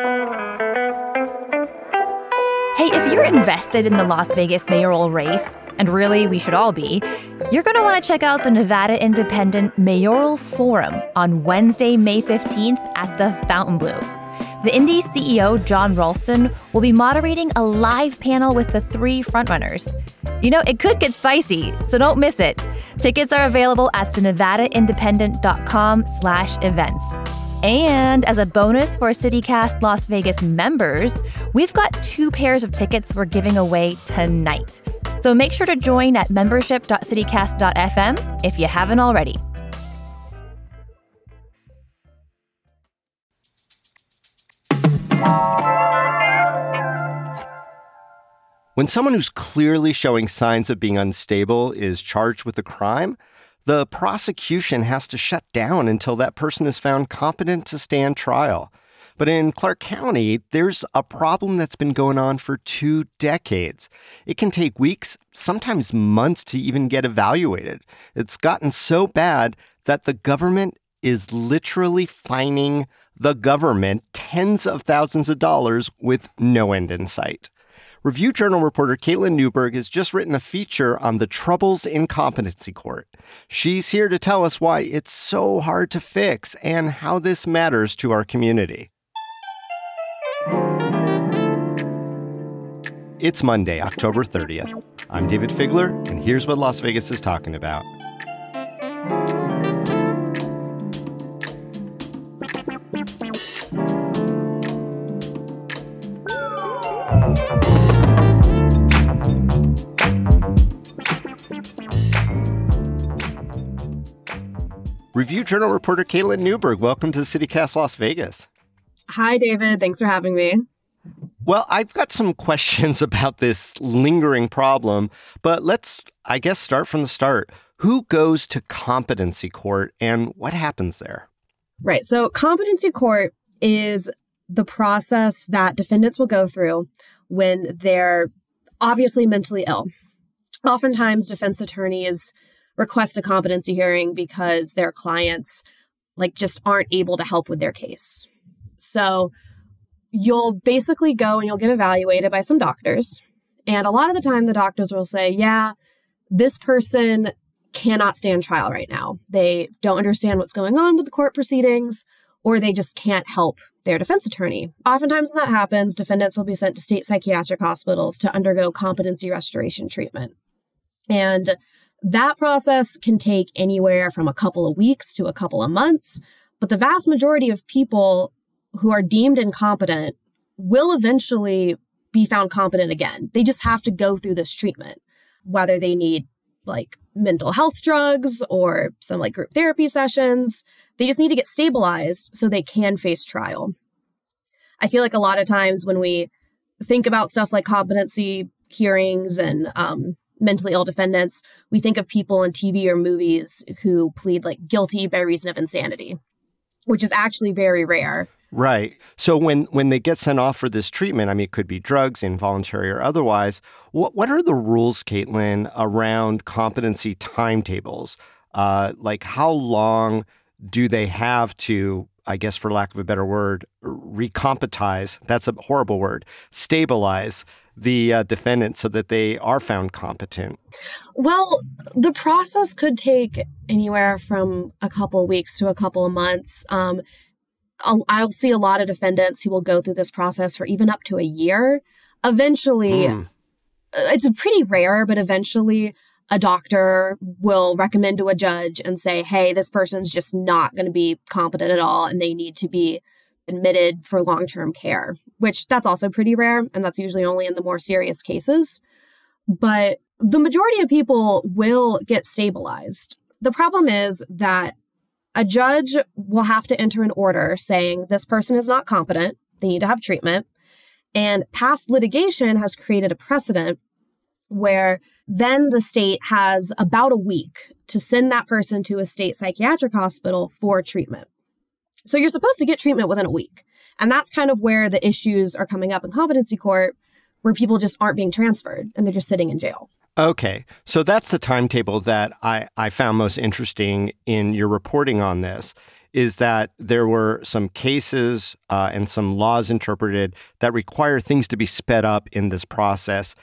Hey, if you're invested in the Las Vegas mayoral race, and really we should all be, you're going to want to check out the Nevada Independent Mayoral Forum on Wednesday, May 15th at the Fontainebleau. The Indy CEO, Jon Ralston, will be moderating a live panel with the three frontrunners. You know, it could get spicy, so don't miss it. Tickets are available at thenevadaindependent.com slash events. And as a bonus for CityCast Las Vegas members, we've got two pairs of tickets we're giving away tonight. So make sure to join at membership.citycast.fm if you haven't already. When someone who's clearly showing signs of being unstable is charged with a crime, the prosecution has to shut down until that person is found competent to stand trial. But in Clark County, there's a problem that's been going on for two decades. It can take weeks, sometimes months to even get evaluated. It's gotten so bad that the government is literally fining the government tens of thousands of dollars with no end in sight. Review Journal reporter Katelyn Newberg has just written a feature on the troubles in competency court. She's here to tell us why it's so hard to fix and how this matters to our community. It's Monday, October 30th. I'm Dayvid Figler, and here's what Las Vegas is talking about. Review Journal reporter Katelyn Newberg, welcome to CityCast Las Vegas. Hi, Dayvid. Thanks for having me. Well, I've got some questions about this lingering problem, but let's, I guess, start from the start. Who goes to competency court and what happens there? Right. So, competency court is the process that defendants will go through when they're obviously mentally ill. Oftentimes, defense attorneys request a competency hearing because their clients like just aren't able to help with their case. So you'll basically go and you'll get evaluated by some doctors. And a lot of the time the doctors will say, "Yeah, this person cannot stand trial right now. They don't understand what's going on with the court proceedings or they just can't help their defense attorney. Oftentimes, when that happens, defendants will be sent to state psychiatric hospitals to undergo competency restoration treatment. And that process can take anywhere from a couple of weeks to a couple of months, but the vast majority of people who are deemed incompetent will eventually be found competent again. They just have to go through this treatment, whether they need like mental health drugs or some like group therapy sessions. They just need to get stabilized so they can face trial. I feel like a lot of times when we think about stuff like competency hearings and um, mentally ill defendants, we think of people in TV or movies who plead like guilty by reason of insanity, which is actually very rare. Right. So when when they get sent off for this treatment, I mean, it could be drugs, involuntary or otherwise. What what are the rules, Katelyn, around competency timetables? Uh, like how long do they have to I guess, for lack of a better word, recompetize. That's a horrible word. Stabilize the uh, defendant so that they are found competent? Well, the process could take anywhere from a couple of weeks to a couple of months. Um, I'll, I'll, see a lot of defendants who will go through this process for even up to a year. Eventually, mm. it's pretty rare, but eventually, a doctor will recommend to a judge and say, hey, this person's just not going to be competent at all and they need to be admitted for long term care, which that's also pretty rare. And that's usually only in the more serious cases. But the majority of people will get stabilized. The problem is that a judge will have to enter an order saying this person is not competent, they need to have treatment. And past litigation has created a precedent where then the state has about a week to send that person to a state psychiatric hospital for treatment. So you're supposed to get treatment within a week. And that's kind of where the issues are coming up in competency court, where people just aren't being transferred and they're just sitting in jail. Okay. So that's the timetable that I, I found most interesting in your reporting on this is that there were some cases uh, and some laws interpreted that require things to be sped up in this process.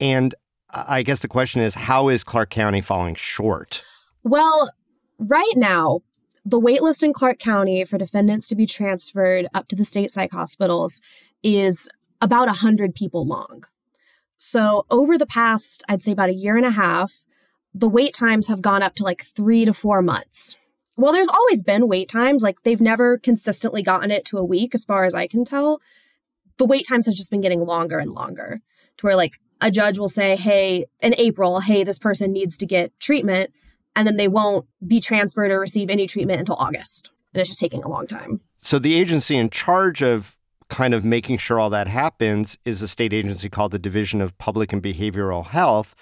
And I guess the question is how is Clark County falling short? Well, right now, the waitlist in Clark County for defendants to be transferred up to the state psych hospitals is about 100 people long. So, over the past, I'd say about a year and a half, the wait times have gone up to like three to four months. Well, there's always been wait times. Like they've never consistently gotten it to a week, as far as I can tell. The wait times have just been getting longer and longer to where like a judge will say, hey, in April, hey, this person needs to get treatment. And then they won't be transferred or receive any treatment until August. And it's just taking a long time. So the agency in charge of kind of making sure all that happens is a state agency called the Division of Public and Behavioral Health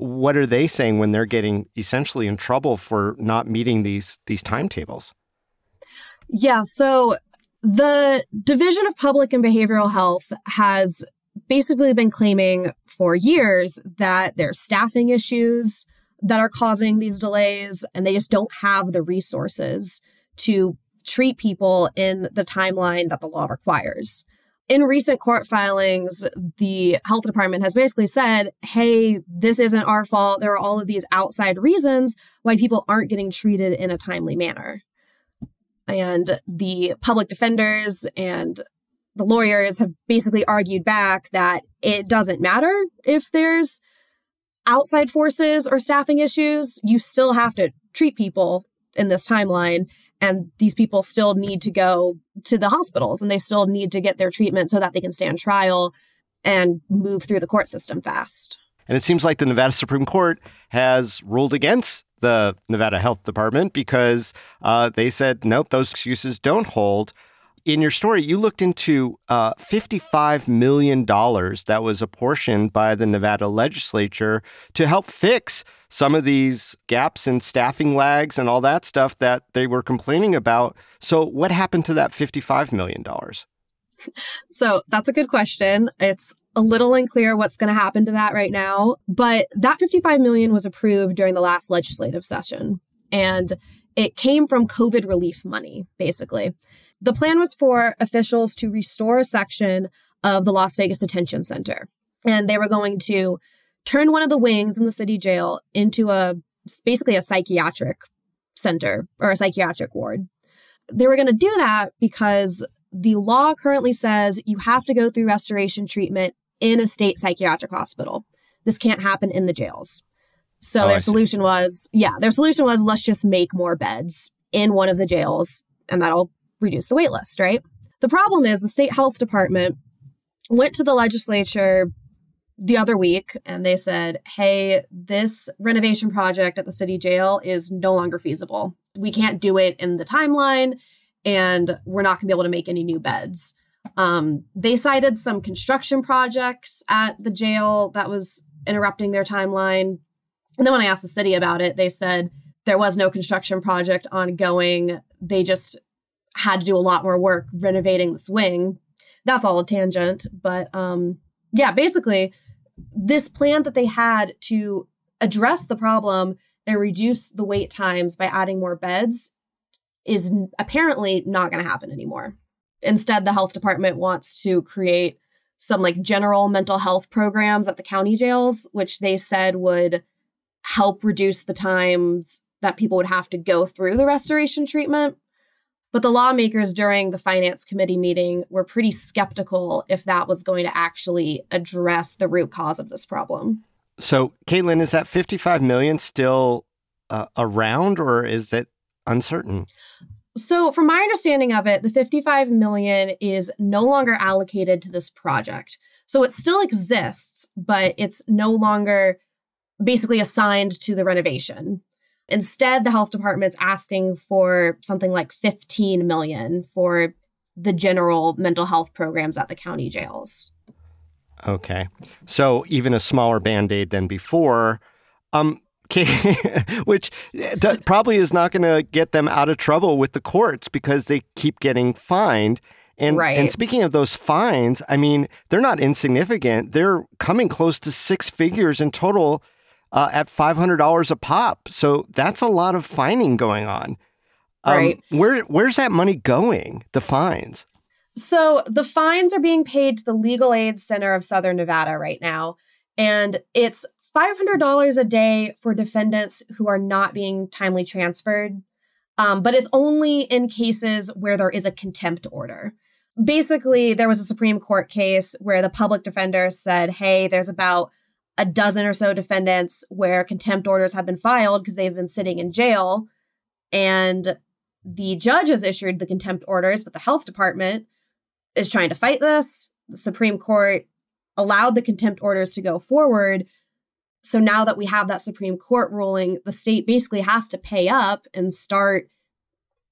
what are they saying when they're getting essentially in trouble for not meeting these these timetables? Yeah, so the Division of Public and Behavioral Health has basically been claiming for years that there's staffing issues that are causing these delays and they just don't have the resources to treat people in the timeline that the law requires in recent court filings, the health department has basically said, hey, this isn't our fault. There are all of these outside reasons why people aren't getting treated in a timely manner. And the public defenders and the lawyers have basically argued back that it doesn't matter if there's outside forces or staffing issues. You still have to treat people in this timeline and these people still need to go to the hospitals and they still need to get their treatment so that they can stand trial and move through the court system fast. And it seems like the Nevada Supreme Court has ruled against the Nevada Health Department because uh, they said, nope, those excuses don't hold in your story, you looked into uh, $55 million that was apportioned by the Nevada legislature to help fix some of these gaps in staffing lags and all that stuff that they were complaining about. So, what happened to that $55 million? So, that's a good question. It's a little unclear what's going to happen to that right now, but that 55 million was approved during the last legislative session and it came from COVID relief money, basically. The plan was for officials to restore a section of the Las Vegas Detention Center. And they were going to turn one of the wings in the city jail into a basically a psychiatric center or a psychiatric ward. They were going to do that because the law currently says you have to go through restoration treatment in a state psychiatric hospital. This can't happen in the jails. So oh, their solution was, yeah, their solution was let's just make more beds in one of the jails and that'll reduce the wait list, right? The problem is the state health department went to the legislature the other week and they said, hey, this renovation project at the city jail is no longer feasible. We can't do it in the timeline and we're not going to be able to make any new beds. Um, they cited some construction projects at the jail that was interrupting their timeline. And then when I asked the city about it, they said there was no construction project ongoing. They just had to do a lot more work renovating this wing. That's all a tangent, but um, yeah, basically, this plan that they had to address the problem and reduce the wait times by adding more beds is apparently not going to happen anymore. Instead, the health department wants to create some like general mental health programs at the county jails, which they said would help reduce the times that people would have to go through the restoration treatment. But the lawmakers during the finance committee meeting were pretty skeptical if that was going to actually address the root cause of this problem. So, Katelyn, is that 55 million still uh, around or is it uncertain? So, from my understanding of it, the 55 million is no longer allocated to this project. So, it still exists, but it's no longer basically assigned to the renovation. Instead, the health department's asking for something like 15 million for the general mental health programs at the county jails. Okay. So even a smaller band-aid than before. Um which probably is not going to get them out of trouble with the courts because they keep getting fined. And, right. and speaking of those fines, I mean, they're not insignificant. They're coming close to six figures in total uh, at $500 a pop. So that's a lot of fining going on. Um, Right. Where where's that money going? The fines. So the fines are being paid to the Legal Aid Center of Southern Nevada right now. And it's $500 a day for defendants who are not being timely transferred. Um, but it's only in cases where there is a contempt order. Basically, there was a Supreme Court case where the public defender said, hey, there's about a dozen or so defendants where contempt orders have been filed because they've been sitting in jail. And the judge has issued the contempt orders, but the health department is trying to fight this. The Supreme Court allowed the contempt orders to go forward. So now that we have that Supreme Court ruling, the state basically has to pay up and start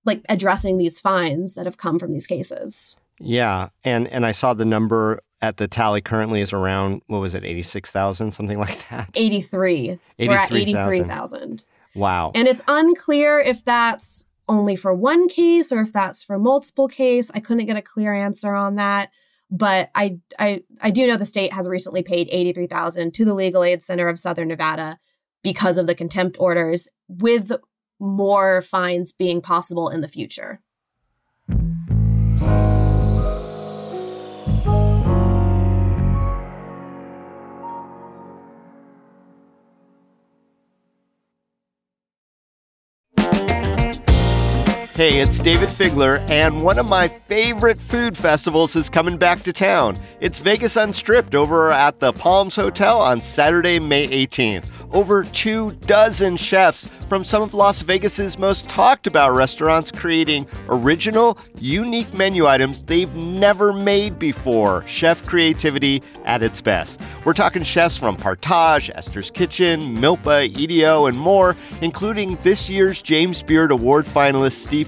like addressing these fines that have come from these cases. Yeah, and and I saw the number at the tally currently is around what was it, eighty six thousand, something like that. 83. We're at 83,000. 83,000. Wow. And it's unclear if that's only for one case or if that's for multiple case. I couldn't get a clear answer on that. But I I I do know the state has recently paid 83,000 to the Legal Aid Center of Southern Nevada because of the contempt orders with more fines being possible in the future. Hey, it's Dayvid Figler, and one of my favorite food festivals is coming back to town. It's Vegas Unstripped over at the Palms Hotel on Saturday, May 18th. Over two dozen chefs from some of Las Vegas's most talked about restaurants creating original, unique menu items they've never made before. Chef creativity at its best. We're talking chefs from Partage, Esther's Kitchen, Milpa, EDO, and more, including this year's James Beard Award finalist Steve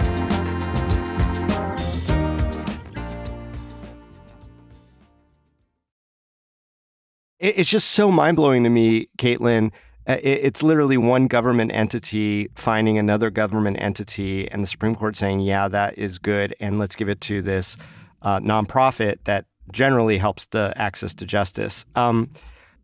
It's just so mind blowing to me, Katelyn. Uh, it- It's literally one government entity finding another government entity, and the Supreme Court saying, yeah, that is good, and let's give it to this uh, nonprofit that generally helps the access to justice. Um,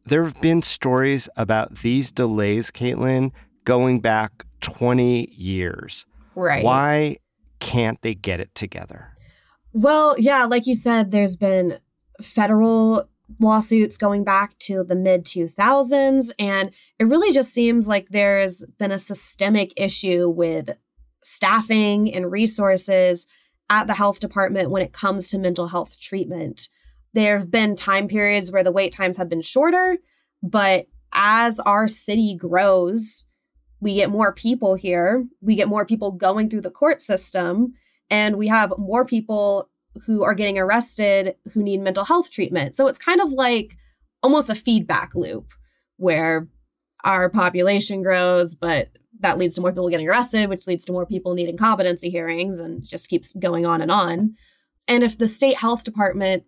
there have been stories about these delays, Katelyn, going back 20 years. Right. Why can't they get it together? Well, yeah, like you said, there's been federal lawsuits going back to the mid 2000s, and it really just seems like there's been a systemic issue with staffing and resources at the health department when it comes to mental health treatment. There have been time periods where the wait times have been shorter, but as our city grows, we get more people here, we get more people going through the court system, and we have more people who are getting arrested who need mental health treatment. So it's kind of like almost a feedback loop where our population grows, but that leads to more people getting arrested, which leads to more people needing competency hearings and just keeps going on and on. And if the state health department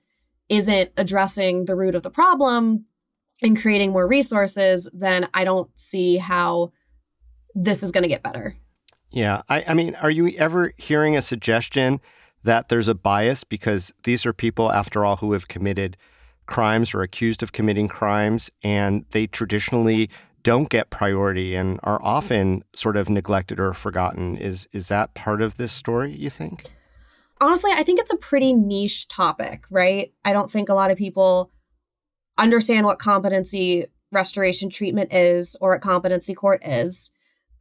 isn't addressing the root of the problem and creating more resources, then I don't see how this is going to get better. Yeah. I, I mean, are you ever hearing a suggestion that there's a bias because these are people, after all, who have committed crimes or accused of committing crimes, and they traditionally don't get priority and are often sort of neglected or forgotten. Is is that part of this story, you think? honestly, I think it's a pretty niche topic, right? I don't think a lot of people understand what competency restoration treatment is or what competency court is.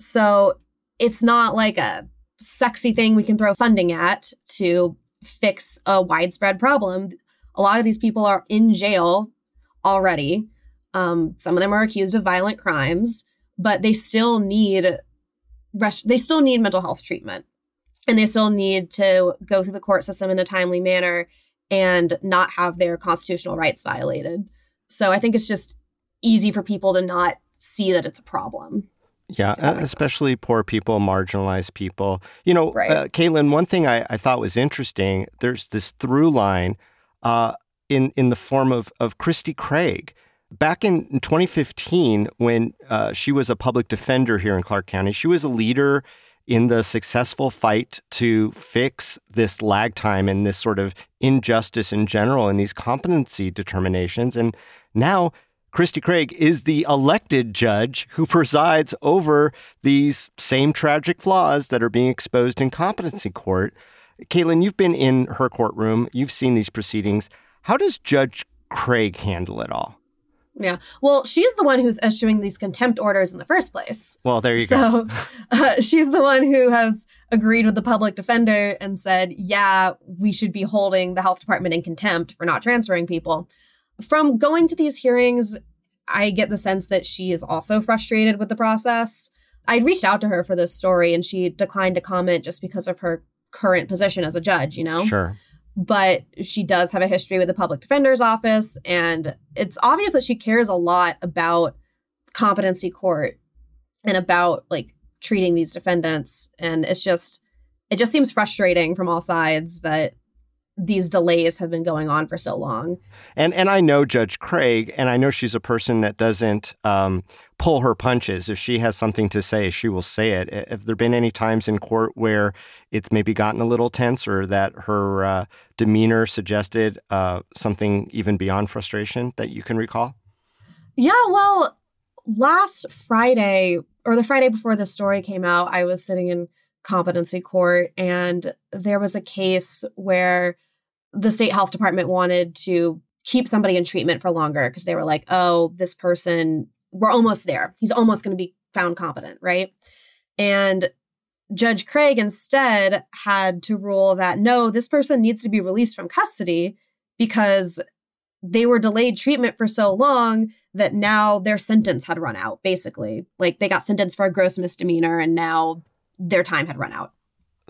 So it's not like a sexy thing we can throw funding at to fix a widespread problem. A lot of these people are in jail already. Um, some of them are accused of violent crimes, but they still need rest- they still need mental health treatment and they still need to go through the court system in a timely manner and not have their constitutional rights violated. So I think it's just easy for people to not see that it's a problem. Yeah, especially poor people, marginalized people. You know, Right. uh, Katelyn, one thing I, I thought was interesting, there's this through line uh, in, in the form of, of Christy Craig. Back in 2015, when uh, she was a public defender here in Clark County, she was a leader in the successful fight to fix this lag time and this sort of injustice in general and these competency determinations. And now Christy Craig is the elected judge who presides over these same tragic flaws that are being exposed in competency court. Katelyn, you've been in her courtroom, you've seen these proceedings. How does Judge Craig handle it all? Yeah. Well, she's the one who's issuing these contempt orders in the first place. Well, there you go. So uh, she's the one who has agreed with the public defender and said, yeah, we should be holding the health department in contempt for not transferring people. From going to these hearings, I get the sense that she is also frustrated with the process. I reached out to her for this story and she declined to comment just because of her current position as a judge, you know? Sure. but she does have a history with the public defender's office and it's obvious that she cares a lot about competency court and about like treating these defendants and it's just it just seems frustrating from all sides that these delays have been going on for so long And and I know Judge Craig, and I know she's a person that doesn't um, pull her punches. If she has something to say, she will say it. Have there been any times in court where it's maybe gotten a little tense, or that her uh, demeanor suggested uh, something even beyond frustration that you can recall? Yeah, well, last Friday or the Friday before this story came out, I was sitting in competency court and there was a case where the state health department wanted to keep somebody in treatment for longer because they were like, oh, this person, we're almost there. He's almost going to be found competent, right? And Judge Craig instead had to rule that no, this person needs to be released from custody because they were delayed treatment for so long that now their sentence had run out, basically. Like they got sentenced for a gross misdemeanor and now their time had run out.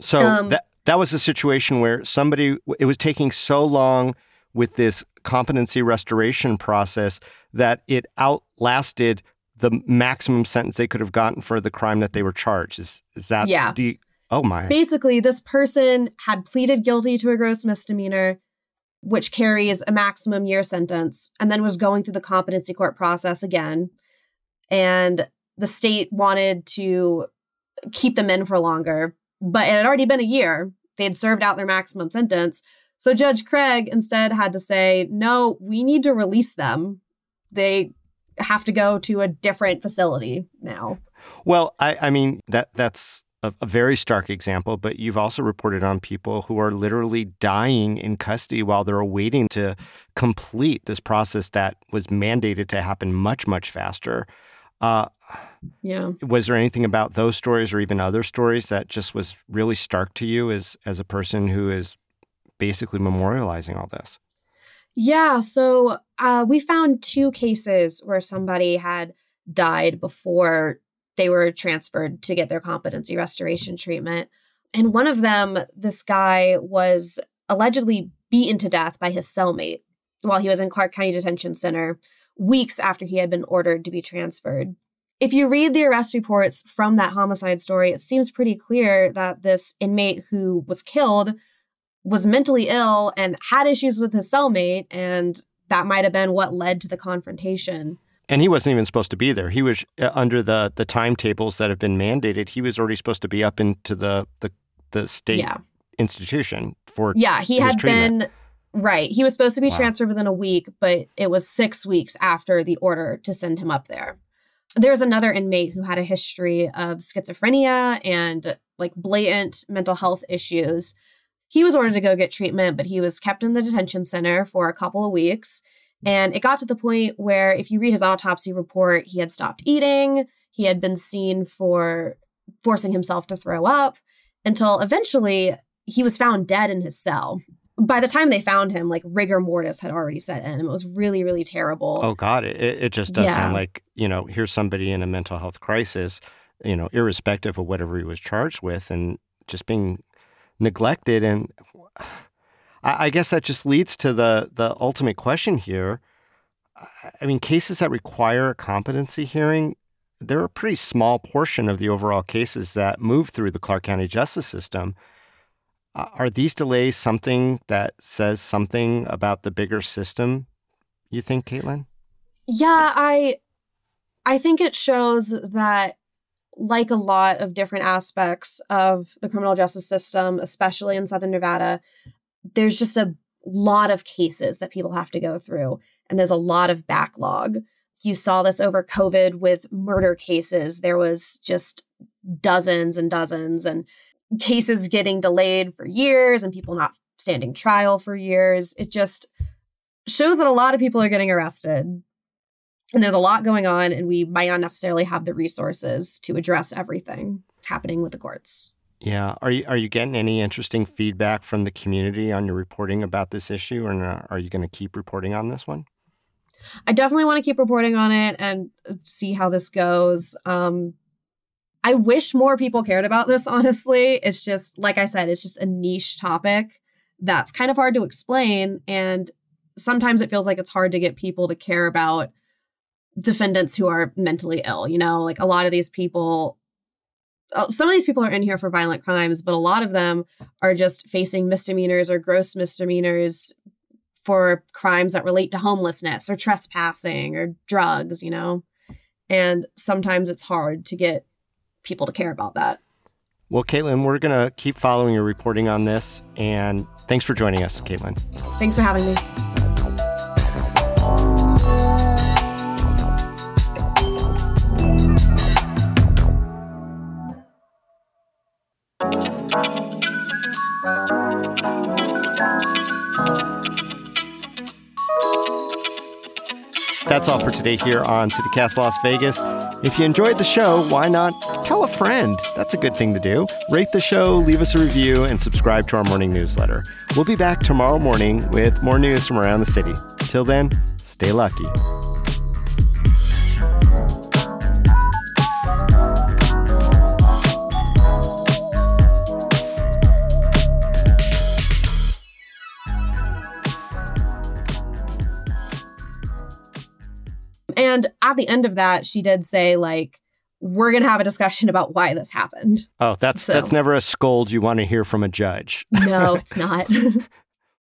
So Um, that that was a situation where somebody it was taking so long with this competency restoration process that it outlasted the maximum sentence they could have gotten for the crime that they were charged. Is is that Yeah. the oh my Basically, this person had pleaded guilty to a gross misdemeanor, which carries a maximum year sentence, and then was going through the competency court process again. And the state wanted to keep them in for longer, but it had already been a year. They had served out their maximum sentence. So Judge Craig instead had to say, no, we need to release them. They have to go to a different facility now. Well, I, I mean that that's a, a very stark example, but you've also reported on people who are literally dying in custody while they're waiting to complete this process that was mandated to happen much much faster. Uh, Yeah. was there anything about those stories or even other stories that just was really stark to you as as a person who is basically memorializing all this? Yeah, so uh, we found two cases where somebody had died before they were transferred to get their competency restoration treatment. And one of them, this guy was allegedly beaten to death by his cellmate while he was in Clark County Detention Center weeks after he had been ordered to be transferred. If you read the arrest reports from that homicide story, it seems pretty clear that this inmate who was killed was mentally ill and had issues with his cellmate, and that might have been what led to the confrontation. And he wasn't even supposed to be there. He was uh, under the the timetables that have been mandated. He was already supposed to be up into the the, the state Yeah. institution for Yeah, he had treatment. been right. He was supposed to be Wow. transferred within a week, but it was six weeks after the order to send him up there. There's another inmate who had a history of schizophrenia and like blatant mental health issues. He was ordered to go get treatment, but he was kept in the detention center for a couple of weeks. And it got to the point where, if you read his autopsy report, he had stopped eating. He had been seen for forcing himself to throw up until eventually he was found dead in his cell. By the time they found him, like rigor mortis had already set in. and It was really, really terrible. Oh God, it, it just does Yeah. sound like you know here's somebody in a mental health crisis, you know, irrespective of whatever he was charged with, and just being neglected. And I, I guess that just leads to the the ultimate question here. I- I mean, cases that require a competency hearing, they're a pretty small portion of the overall cases that move through the Clark County justice system. Are these delays something that says something about the bigger system? You think, Katelyn? Yeah, I I think it shows that like a lot of different aspects of the criminal justice system, especially in Southern Nevada, there's just a lot of cases that people have to go through, and there's a lot of backlog. You saw this over COVID with murder cases. There was just dozens and dozens, and cases getting delayed for years, and people not standing trial for years. It just shows that a lot of people are getting arrested. And there's a lot going on and we might not necessarily have the resources to address everything happening with the courts. Yeah. Are you are you getting any interesting feedback from the community on your reporting about this issue or are you going to keep reporting on this one? I definitely want to keep reporting on it and see how this goes. Um, i wish more people cared about this honestly it's just like i said it's just a niche topic that's kind of hard to explain and sometimes it feels like it's hard to get people to care about defendants who are mentally ill. You know, like a lot of these people, uh, some of these people are in here for violent crimes, but a lot of them are just facing misdemeanors or gross misdemeanors for crimes that relate to homelessness or trespassing or drugs, you know? And sometimes it's hard to get people to care about that. Well, Katelyn, we're going to keep following your reporting on this. And thanks for joining us, Katelyn. Thanks for having me. That's all for today here on CityCast Las Vegas. If you enjoyed the show, why not tell a friend? That's a good thing to do. Rate the show, leave us a review, and subscribe to our morning newsletter. We'll be back tomorrow morning with more news from around the city. Till then, stay lucky. At the end of that, she did say, like, we're going to have a discussion about why this happened. Oh, that's so, that's never a scold you want to hear from a judge. no, it's not.